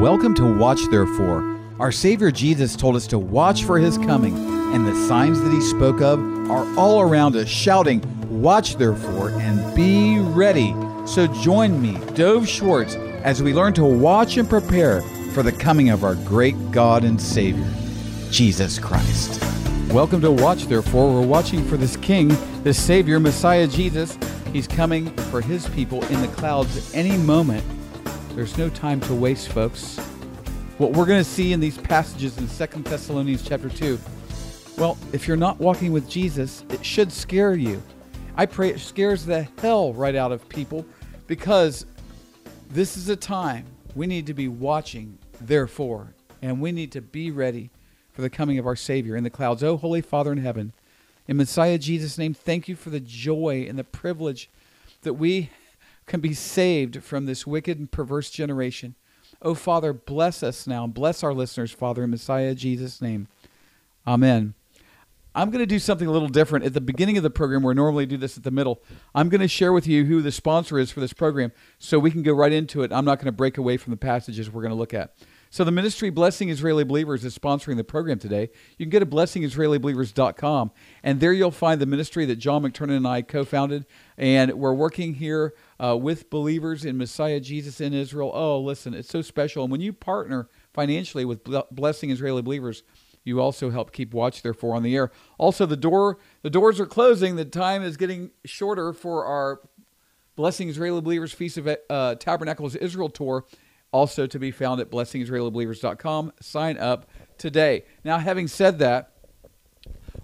Welcome to Watch Therefore. Our Savior Jesus told us to watch for his coming, and the signs that he spoke of are all around us, shouting, Watch therefore and be ready. So join me, Dove Schwartz, as we learn to watch and prepare for the coming of our great God and Savior, Jesus Christ. Welcome to Watch Therefore. We're watching for this King, this Savior, Messiah Jesus. He's coming for his people in the clouds any moment. There's no time to waste, folks. What we're going to see in these passages in Second Thessalonians chapter 2, well, if you're not walking with Jesus, it should scare you. I pray it scares the hell right out of people because this is a time we need to be watching, therefore, and we need to be ready for the coming of our Savior in the clouds. Oh, Holy Father in heaven, in Messiah Jesus' name, thank you for the joy and the privilege that we can be saved from this wicked and perverse generation. Oh, Father, bless us now. Bless our listeners, Father, in Messiah Jesus' name. Amen. I'm going to do something a little different at the beginning of the program where normally do this at the middle. I'm going to share with you who the sponsor is for this program so we can go right into it. I'm not going to break away from the passages we're going to look at. So the ministry Blessing Israeli Believers is sponsoring the program today. You can go to blessingisraelibelievers.com and there you'll find the ministry that John McTernan and I co-founded and we're working here uh, with believers in Messiah Jesus in Israel. Oh, listen, it's so special. And when you partner financially with Blessing Israeli Believers, you also help keep watch therefore on the air. Also, the door the doors are closing. The time is getting shorter for our Blessing Israeli Believers Feast of uh, Tabernacles Israel tour also to be found at blessingisraelibelievers.com. Sign up today. Now, having said that,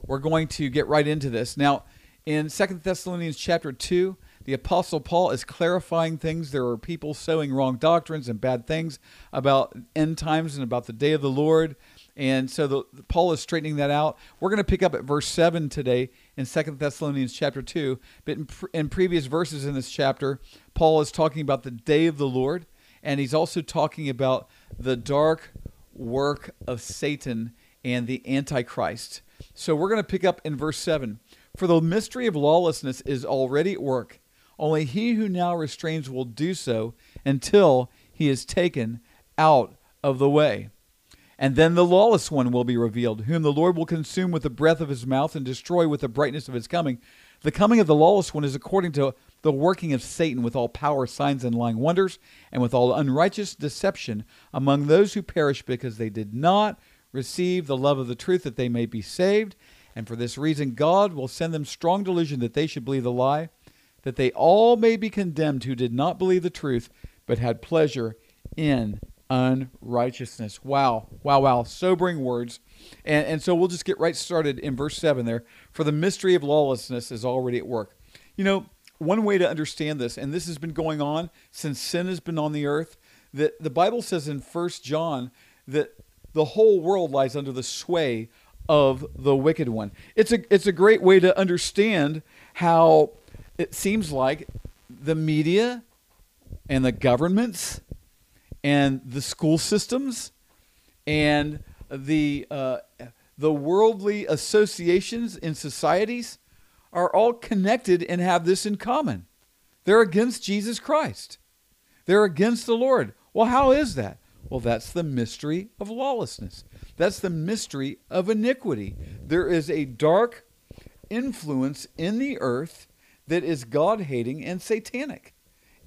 we're going to get right into this. Now, in Second Thessalonians chapter 2, the Apostle Paul is clarifying things. There are people sowing wrong doctrines and bad things about end times and about the day of the Lord. And so the, Paul is straightening that out. We're going to pick up at verse 7 today in Second Thessalonians chapter 2. But in, in previous verses in this chapter, Paul is talking about the day of the Lord and he's also talking about the dark work of Satan and the Antichrist. So we're going to pick up in verse 7. For the mystery of lawlessness is already at work. Only he who now restrains will do so until he is taken out of the way. And then the lawless one will be revealed, whom the Lord will consume with the breath of his mouth and destroy with the brightness of his coming. The coming of the lawless one is according to the working of Satan with all power, signs, and lying wonders, and with all unrighteous deception among those who perish because they did not receive the love of the truth that they may be saved. And for this reason, God will send them strong delusion that they should believe the lie, that they all may be condemned who did not believe the truth, but had pleasure in unrighteousness. Wow, wow, wow. Sobering words. And, and so we'll just get right started in verse 7 there. For the mystery of lawlessness is already at work. You know, one way to understand this, and this has been going on since sin has been on the earth, that the Bible says in First John that the whole world lies under the sway of the wicked one. It's a it's a great way to understand how it seems like the media and the governments and the school systems and the uh, the worldly associations in societies are all connected and have this in common. They're against Jesus Christ. They're against the Lord. Well, how is that? Well, that's the mystery of lawlessness. That's the mystery of iniquity. There is a dark influence in the earth that is God hating and satanic.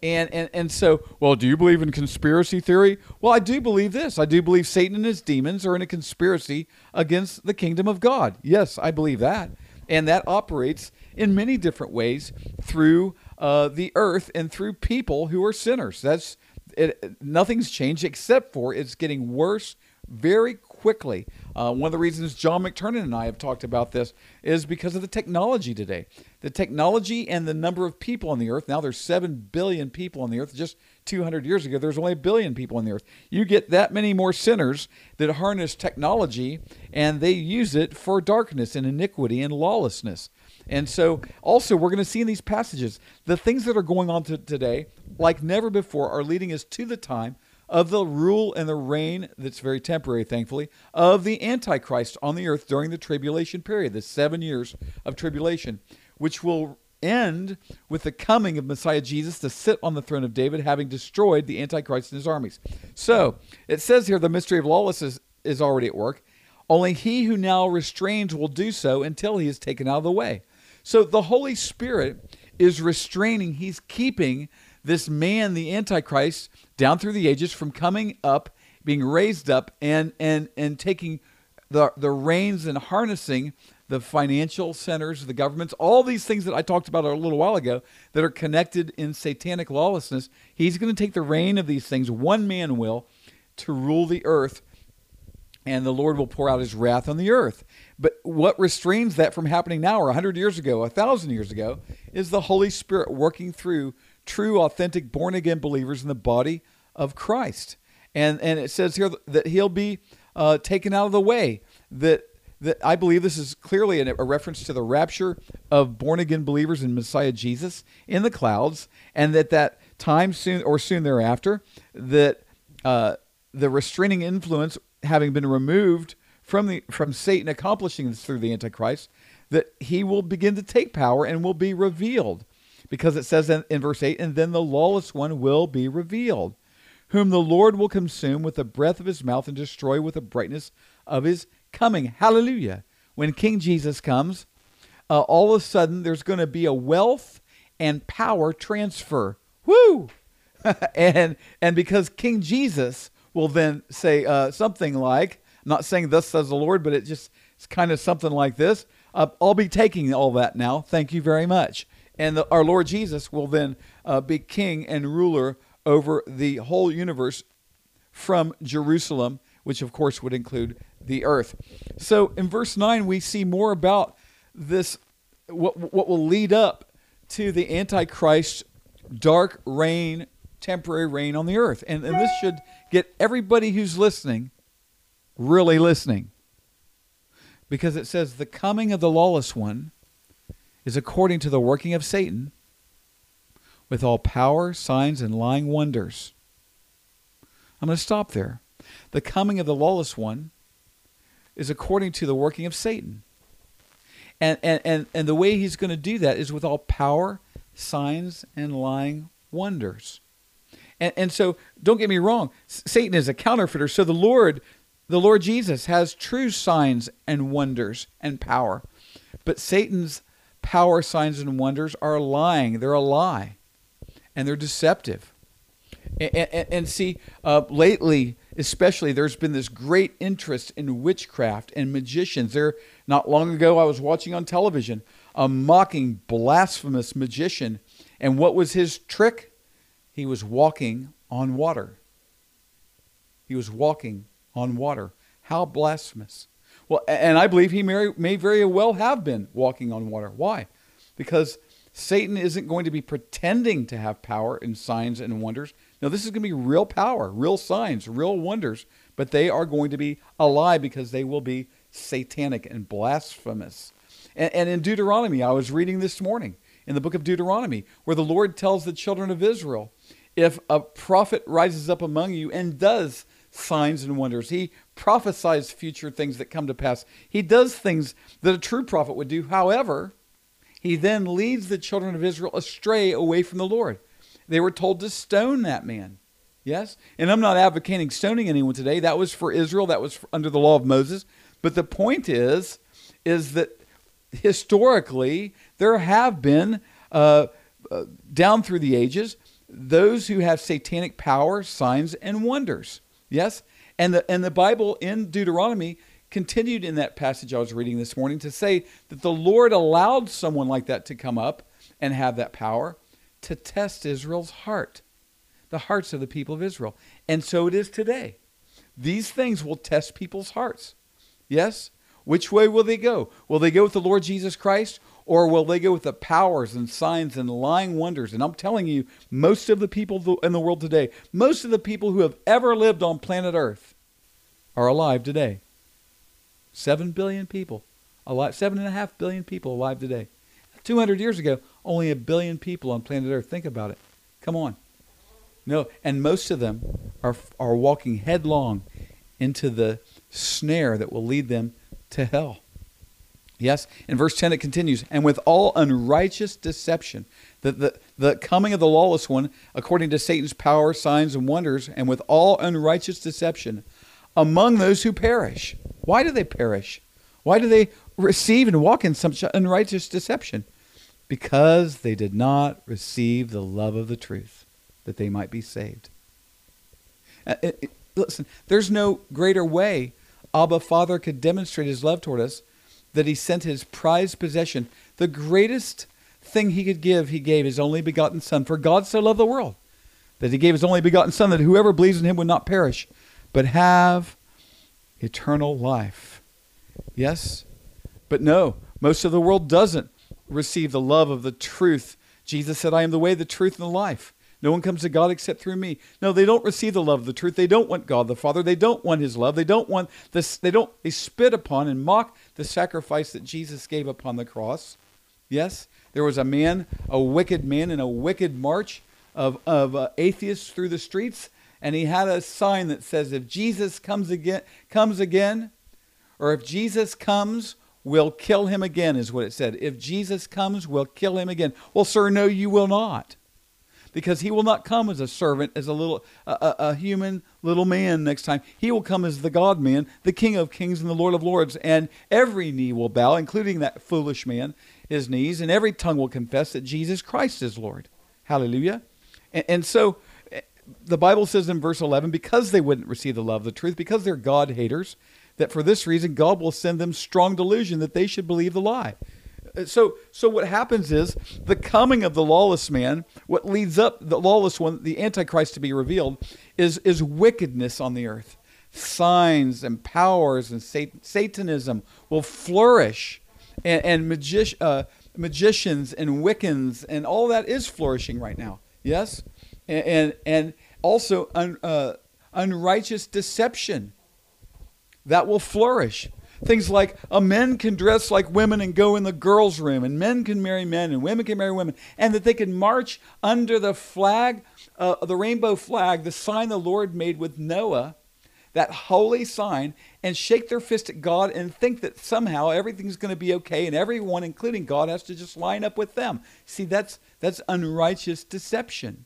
And, and, and so, well, do you believe in conspiracy theory? Well, I do believe this. I do believe Satan and his demons are in a conspiracy against the kingdom of God. Yes, I believe that. And that operates in many different ways through uh, the earth and through people who are sinners. That's it, nothing's changed except for it's getting worse very quickly. Uh, one of the reasons John McTernan and I have talked about this is because of the technology today. The technology and the number of people on the earth. Now there's 7 billion people on the earth. Just 200 years ago, there's only a billion people on the earth. You get that many more sinners that harness technology and they use it for darkness and iniquity and lawlessness. And so, also, we're going to see in these passages the things that are going on to today, like never before, are leading us to the time of the rule and the reign that's very temporary, thankfully, of the Antichrist on the earth during the tribulation period, the seven years of tribulation, which will end with the coming of Messiah Jesus to sit on the throne of David, having destroyed the Antichrist and his armies. So it says here the mystery of lawlessness is already at work. Only he who now restrains will do so until he is taken out of the way. So the Holy Spirit is restraining, he's keeping this man, the Antichrist, down through the ages from coming up, being raised up, and and and taking the the reins and harnessing the financial centers, the governments, all these things that I talked about a little while ago that are connected in satanic lawlessness. He's going to take the reign of these things, one man will, to rule the earth, and the Lord will pour out his wrath on the earth. But what restrains that from happening now, or a hundred years ago, a thousand years ago, is the Holy Spirit working through true, authentic, born again believers in the body of Christ. And, and it says here that he'll be uh, taken out of the way, that that I believe this is clearly a, reference to the rapture of born again believers in Messiah Jesus in the clouds, and that that time soon or soon thereafter, that uh, the restraining influence having been removed from the from Satan accomplishing this through the Antichrist, that he will begin to take power and will be revealed, because it says in, in verse eight, and then the lawless one will be revealed, whom the Lord will consume with the breath of his mouth and destroy with the brightness of his coming. Hallelujah. When King Jesus comes, uh, all of a sudden there's going to be a wealth and power transfer. Woo! and and because King Jesus will then say uh, something like, not saying thus says the Lord, but it just it's kind of something like this. Uh, I'll be taking all that now. Thank you very much. And the, our Lord Jesus will then uh, be king and ruler over the whole universe from Jerusalem, which of course would include the earth. So in verse 9, we see more about this, what, what will lead up to the Antichrist dark reign, temporary reign on the earth. And, and this should get everybody who's listening really listening. Because it says, the coming of the lawless one is according to the working of Satan with all power, signs, and lying wonders. I'm going to stop there. The coming of the lawless one is according to the working of Satan. And, and, and, and the way he's going to do that is with all power, signs, and lying wonders. And, and so don't get me wrong, Satan is a counterfeiter. So the Lord, the Lord Jesus has true signs and wonders and power. But Satan's power, signs, and wonders are lying. They're a lie. And they're deceptive. And, and, and see, uh, lately, especially there's been this great interest in witchcraft and magicians. There not long ago i was watching on television a mocking blasphemous magician and what was his trick? He was walking on water. He was walking on water. How blasphemous. Well and i believe he may, may very well have been walking on water. Why? Because satan isn't going to be pretending to have power and signs and wonders now, this is going to be real power, real signs, real wonders, but they are going to be a lie because they will be satanic and blasphemous. And, and in Deuteronomy, I was reading this morning in the book of Deuteronomy, where the Lord tells the children of Israel if a prophet rises up among you and does signs and wonders, he prophesies future things that come to pass, he does things that a true prophet would do. However, he then leads the children of Israel astray away from the Lord. They were told to stone that man. Yes? And I'm not advocating stoning anyone today. That was for Israel, that was under the law of Moses. But the point is, is that historically, there have been, uh, uh, down through the ages, those who have satanic power, signs, and wonders. Yes? And the, and the Bible in Deuteronomy continued in that passage I was reading this morning to say that the Lord allowed someone like that to come up and have that power to test Israel's heart, the hearts of the people of Israel. And so it is today. These things will test people's hearts. Yes? Which way will they go? Will they go with the Lord Jesus Christ or will they go with the powers and signs and lying wonders? And I'm telling you, most of the people in the world today, most of the people who have ever lived on planet Earth are alive today. Seven billion people alive, seven and a half billion people alive today. 200 years ago, only a billion people on planet Earth. Think about it. Come on. No, and most of them are, are walking headlong into the snare that will lead them to hell. Yes, in verse 10 it continues, and with all unrighteous deception, the, the, the coming of the lawless one, according to Satan's power, signs, and wonders, and with all unrighteous deception among those who perish. Why do they perish? Why do they receive and walk in such unrighteous deception? Because they did not receive the love of the truth, that they might be saved. Uh, listen, there's no greater way Abba Father could demonstrate his love toward us that he sent his prized possession, the greatest thing he could give, he gave his only begotten Son. For God so loved the world that he gave his only begotten Son, that whoever believes in him would not perish, but have eternal life. Yes? But no, most of the world doesn't receive the love of the truth. Jesus said, I am the way, the truth, and the life. No one comes to God except through me. No, they don't receive the love of the truth. They don't want God the Father. They don't want his love. They don't want this they don't they spit upon and mock the sacrifice that Jesus gave upon the cross. Yes, there was a man, a wicked man in a wicked march of of uh, atheists through the streets and he had a sign that says if Jesus comes again comes again or if Jesus comes we'll kill him again is what it said. If Jesus comes, we'll kill him again. Well, sir, no you will not because he will not come as a servant, as a little a, a, human little man next time. He will come as the God man, the King of kings and the Lord of lords, and every knee will bow, including that foolish man, his knees, and every tongue will confess that Jesus Christ is Lord. Hallelujah. And, and so eh, the Bible says in verse 11, because they wouldn't receive the love of the truth, because they're God haters, that for this reason God will send them strong delusion that they should believe the lie. So so what happens is the coming of the lawless man what leads up the lawless one the antichrist to be revealed is is wickedness on the earth. Signs and powers and satanism will flourish. And, and uh, magicians and wiccans and all that is flourishing right now. Yes? And and, and also un, uh, unrighteous deception that will flourish Things like a men can dress like women and go in the girls' room, and men can marry men, and women can marry women, and that they can march under the flag, uh, the rainbow flag, the sign the Lord made with Noah, that holy sign, and shake their fist at God and think that somehow everything's going to be okay, and everyone, including God, has to just line up with them. See, that's that's unrighteous deception.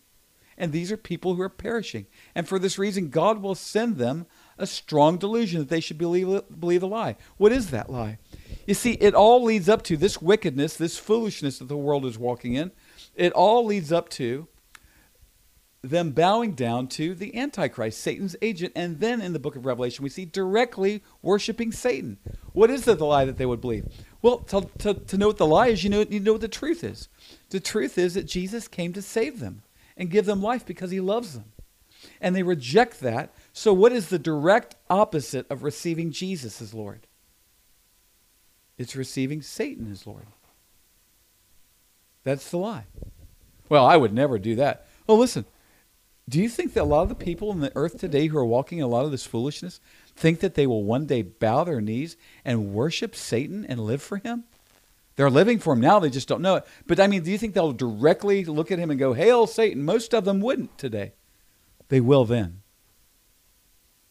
And these are people who are perishing. And for this reason, God will send them a strong delusion that they should believe, believe a lie. What is that lie? You see, it all leads up to this wickedness, this foolishness that the world is walking in. It all leads up to them bowing down to the Antichrist, Satan's agent. And then in the book of Revelation, we see directly worshiping Satan. What is the, the lie that they would believe? Well, to, to, to know what the lie is, you know, you know what the truth is. The truth is that Jesus came to save them and give them life because he loves them. And they reject that so, what is the direct opposite of receiving Jesus as Lord? It's receiving Satan as Lord. That's the lie. Well, I would never do that. Well, listen, do you think that a lot of the people on the earth today who are walking in a lot of this foolishness think that they will one day bow their knees and worship Satan and live for him? They're living for him now, they just don't know it. But I mean, do you think they'll directly look at him and go, Hail Satan? Most of them wouldn't today. They will then.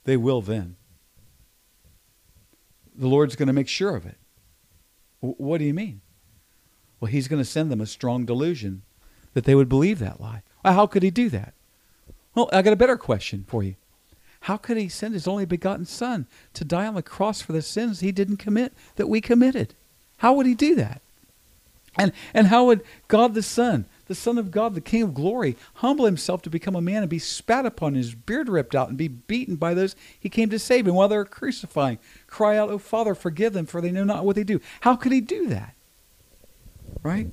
They will then. The Lord's going to make sure of it. what do you mean? Well, He's going to send them a strong delusion that they would believe that lie. Well, how could He do that? Well, I got a better question for you. How could He send His only begotten Son to die on the cross for the sins He didn't commit that we committed? How would He do that? And, and how would God the Son the Son of God, the King of glory, humble himself to become a man and be spat upon, his beard ripped out, and be beaten by those he came to save. And while they're crucifying, cry out, Oh, Father, forgive them, for they know not what they do. How could he do that? Right?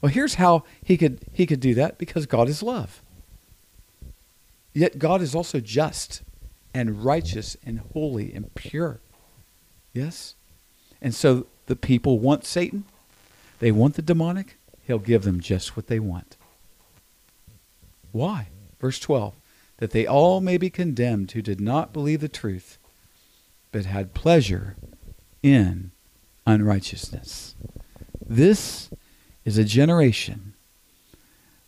Well, here's how he could, he could do that because God is love. Yet God is also just and righteous and holy and pure. Yes? And so the people want Satan, they want the demonic, He'll give them just what they want. Why? Verse 12 that they all may be condemned who did not believe the truth, but had pleasure in unrighteousness. This is a generation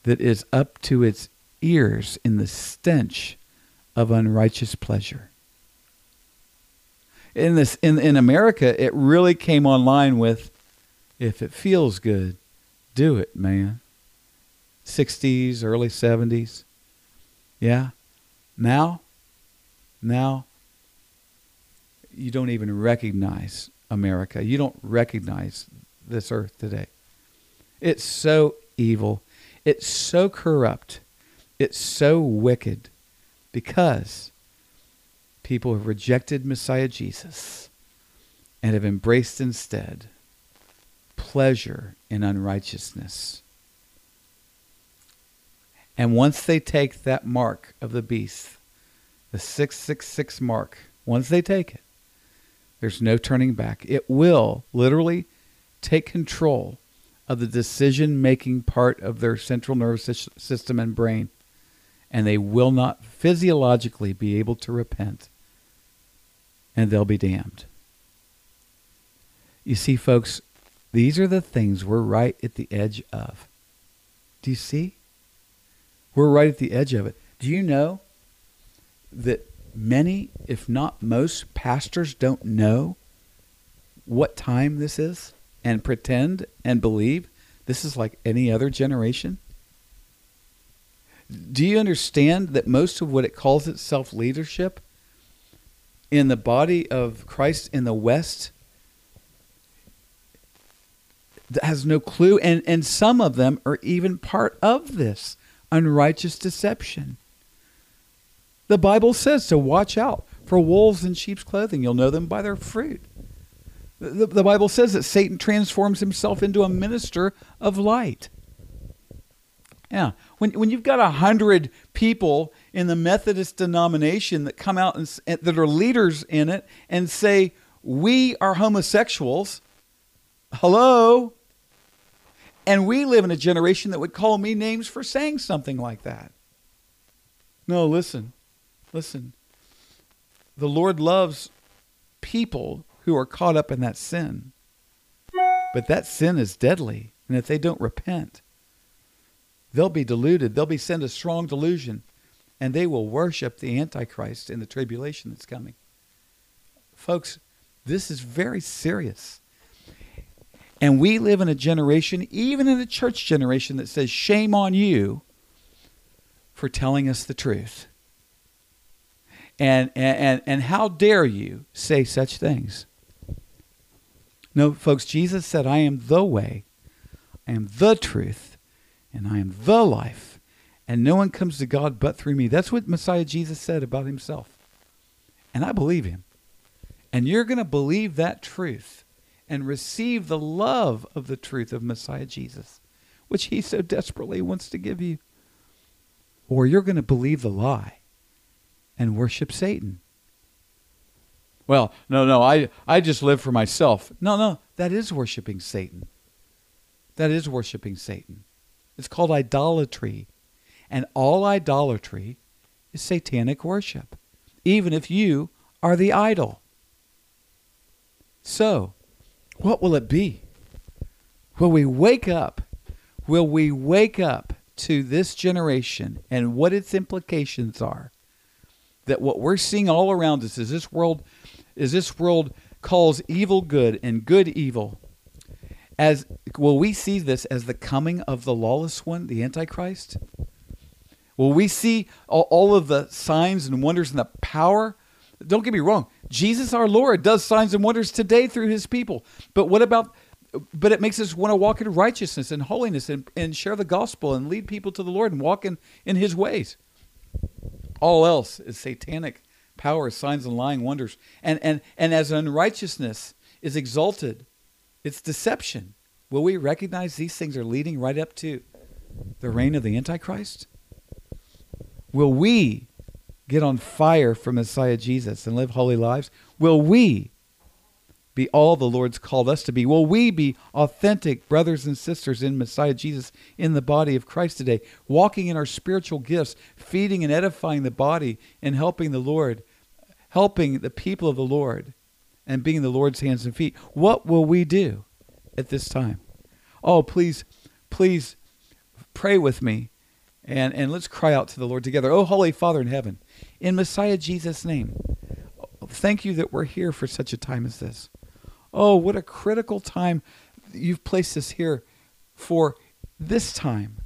that is up to its ears in the stench of unrighteous pleasure. in this in in America, it really came online with if it feels good, do it, man. 60s, early 70s. Yeah. Now, now, you don't even recognize America. You don't recognize this earth today. It's so evil. It's so corrupt. It's so wicked because people have rejected Messiah Jesus and have embraced instead pleasure in unrighteousness. And once they take that mark of the beast, the 666 mark, once they take it, there's no turning back. It will literally take control of the decision making part of their central nervous system and brain, and they will not physiologically be able to repent, and they'll be damned. You see, folks, these are the things we're right at the edge of. Do you see? We're right at the edge of it. Do you know that many, if not most, pastors don't know what time this is and pretend and believe this is like any other generation? Do you understand that most of what it calls itself leadership in the body of Christ in the West has no clue and and some of them are even part of this unrighteous deception. The Bible says to watch out for wolves in sheep's clothing. You'll know them by their fruit. The, the Bible says that Satan transforms himself into a minister of light. Yeah. When, when you've got a hundred people in the Methodist denomination that come out and that are leaders in it and say, we are homosexuals, hello? And we live in a generation that would call me names for saying something like that. No, listen. Listen, the Lord loves people who are caught up in that sin. But that sin is deadly. And if they don't repent, they'll be deluded. They'll be sent a strong delusion. And they will worship the Antichrist in the tribulation that's coming. Folks, this is very serious. And we live in a generation, even in a church generation, that says, shame on you for telling us the truth. And, and, and how dare you say such things? No, folks, Jesus said, I am the way, I am the truth, and I am the life. And no one comes to God but through me. That's what Messiah Jesus said about himself. And I believe him. And you're going to believe that truth and receive the love of the truth of Messiah Jesus, which he so desperately wants to give you. Or you're going to believe the lie and worship Satan. Well, no, no, I, I just live for myself. No, no, that is worshiping Satan. That is worshiping Satan. It's called idolatry. And all idolatry is satanic worship, even if you are the idol. So, what will it be? Will we wake up? Will we wake up to this generation and what its implications are? that what we're seeing all around us is this world is this world calls evil good and good evil as will we see this as the coming of the lawless one the antichrist will we see all, all of the signs and wonders and the power don't get me wrong jesus our lord does signs and wonders today through his people but what about but it makes us want to walk in righteousness and holiness and, and share the gospel and lead people to the lord and walk in, in his ways all else is satanic power, signs and lying wonders. And, and, and as unrighteousness is exalted, it's deception. Will we recognize these things are leading right up to the reign of the Antichrist? Will we get on fire for Messiah Jesus and live holy lives? Will we be all the Lord's called us to be? Will we be authentic brothers and sisters in Messiah Jesus in the body of Christ today, walking in our spiritual gifts, feeding and edifying the body and helping the Lord, helping the people of the Lord, and being the Lord's hands and feet? What will we do at this time? Oh, please, please pray with me and, and let's cry out to the Lord together. Oh, Holy Father in heaven, in Messiah Jesus' name, thank you that we're here for such a time as this. Oh, what a critical time you've placed us here for this time.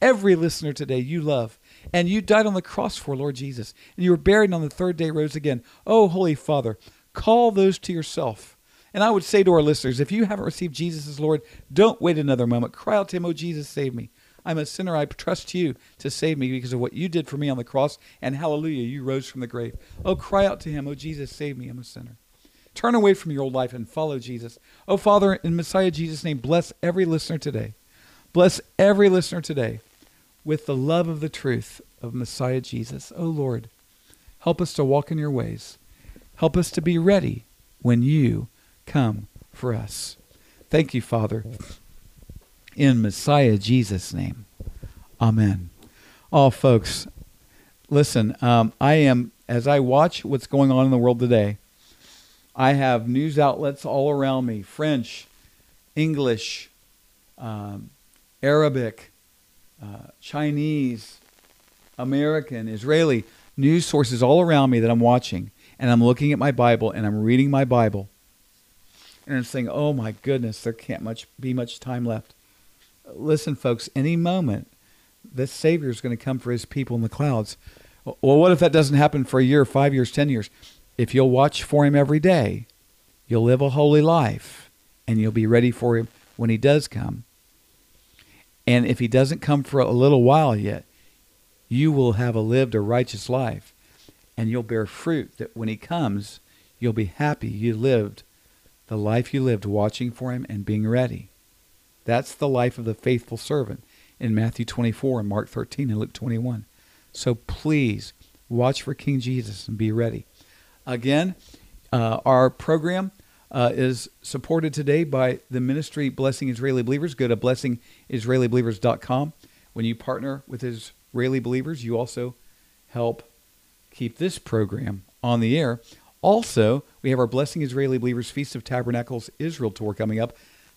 Every listener today you love, and you died on the cross for Lord Jesus, and you were buried and on the third day rose again. Oh, Holy Father, call those to yourself. And I would say to our listeners, if you haven't received Jesus as Lord, don't wait another moment. Cry out to Him, Oh, Jesus, save me. I'm a sinner. I trust you to save me because of what you did for me on the cross. And hallelujah, you rose from the grave. Oh, cry out to Him, Oh, Jesus, save me. I'm a sinner. Turn away from your old life and follow Jesus. Oh, Father, in Messiah Jesus' name, bless every listener today. Bless every listener today with the love of the truth of Messiah Jesus. Oh, Lord, help us to walk in your ways. Help us to be ready when you come for us. Thank you, Father. In Messiah Jesus' name. Amen. Oh, folks, listen, um, I am, as I watch what's going on in the world today, I have news outlets all around me French, English, um, Arabic, uh, Chinese, American, Israeli news sources all around me that I'm watching. And I'm looking at my Bible and I'm reading my Bible. And I'm saying, oh my goodness, there can't much be much time left. Listen, folks, any moment, the Savior is going to come for his people in the clouds. Well, what if that doesn't happen for a year, five years, ten years? If you'll watch for him every day, you'll live a holy life and you'll be ready for him when he does come. And if he doesn't come for a little while yet, you will have a lived a righteous life and you'll bear fruit that when he comes, you'll be happy you lived the life you lived watching for him and being ready. That's the life of the faithful servant in Matthew 24 and Mark 13 and Luke 21. So please watch for King Jesus and be ready. Again, uh, our program uh, is supported today by the ministry Blessing Israeli Believers. Go to blessingisraelibelievers.com. When you partner with Israeli believers, you also help keep this program on the air. Also, we have our Blessing Israeli Believers Feast of Tabernacles Israel tour coming up.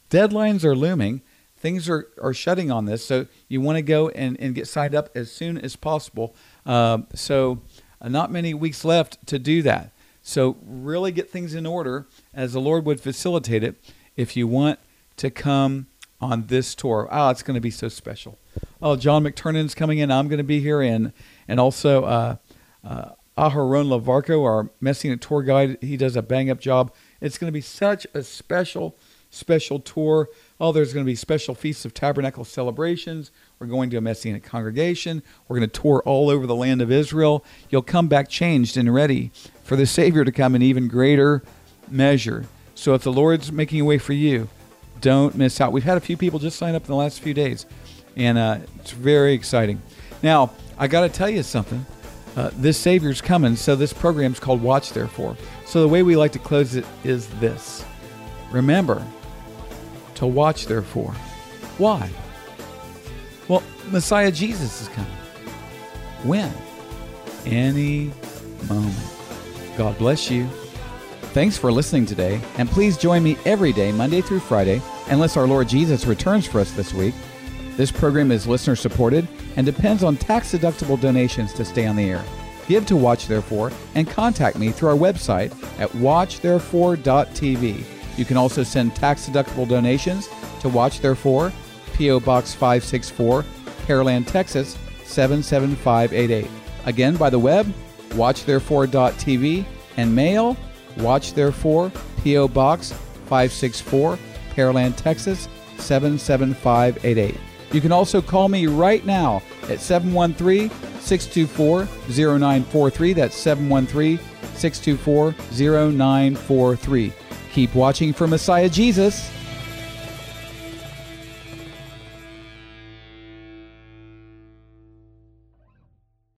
Deadlines are looming. Things are, are shutting on this, so you want to go and, and get signed up as soon as possible. Uh, so, uh, not many weeks left to do that. So, really get things in order as the Lord would facilitate it if you want to come on this tour. Oh, it's going to be so special. Oh, John McTernan's coming in. I'm going to be here, and and also uh, uh, Aharon Lavarco, our Messianic tour guide. He does a bang up job. It's going to be such a special, special tour. Oh, there's going to be special Feasts of Tabernacle celebrations. We're going to a Messianic congregation. We're going to tour all over the land of Israel. You'll come back changed and ready for the Savior to come in even greater measure. So if the Lord's making a way for you, don't miss out. We've had a few people just sign up in the last few days, and uh, it's very exciting. Now, I got to tell you something. Uh, this Savior's coming, so this program's called Watch Therefore. So the way we like to close it is this Remember to watch, therefore. Why? Well, Messiah Jesus is coming. When? Any moment. God bless you. Thanks for listening today, and please join me every day, Monday through Friday, unless our Lord Jesus returns for us this week. This program is listener supported and depends on tax deductible donations to stay on the air. Give to Watch Therefore and contact me through our website at watchtherefore.tv. You can also send tax deductible donations to Watch Therefore, P.O. Box 564, Pearland, Texas 77588. Again, by the web, watchtherefore.tv, and mail, Watch Therefore, P.O. Box 564, Pearland, Texas 77588. You can also call me right now at 713 624 0943. That's 713 624 0943. Keep watching for Messiah Jesus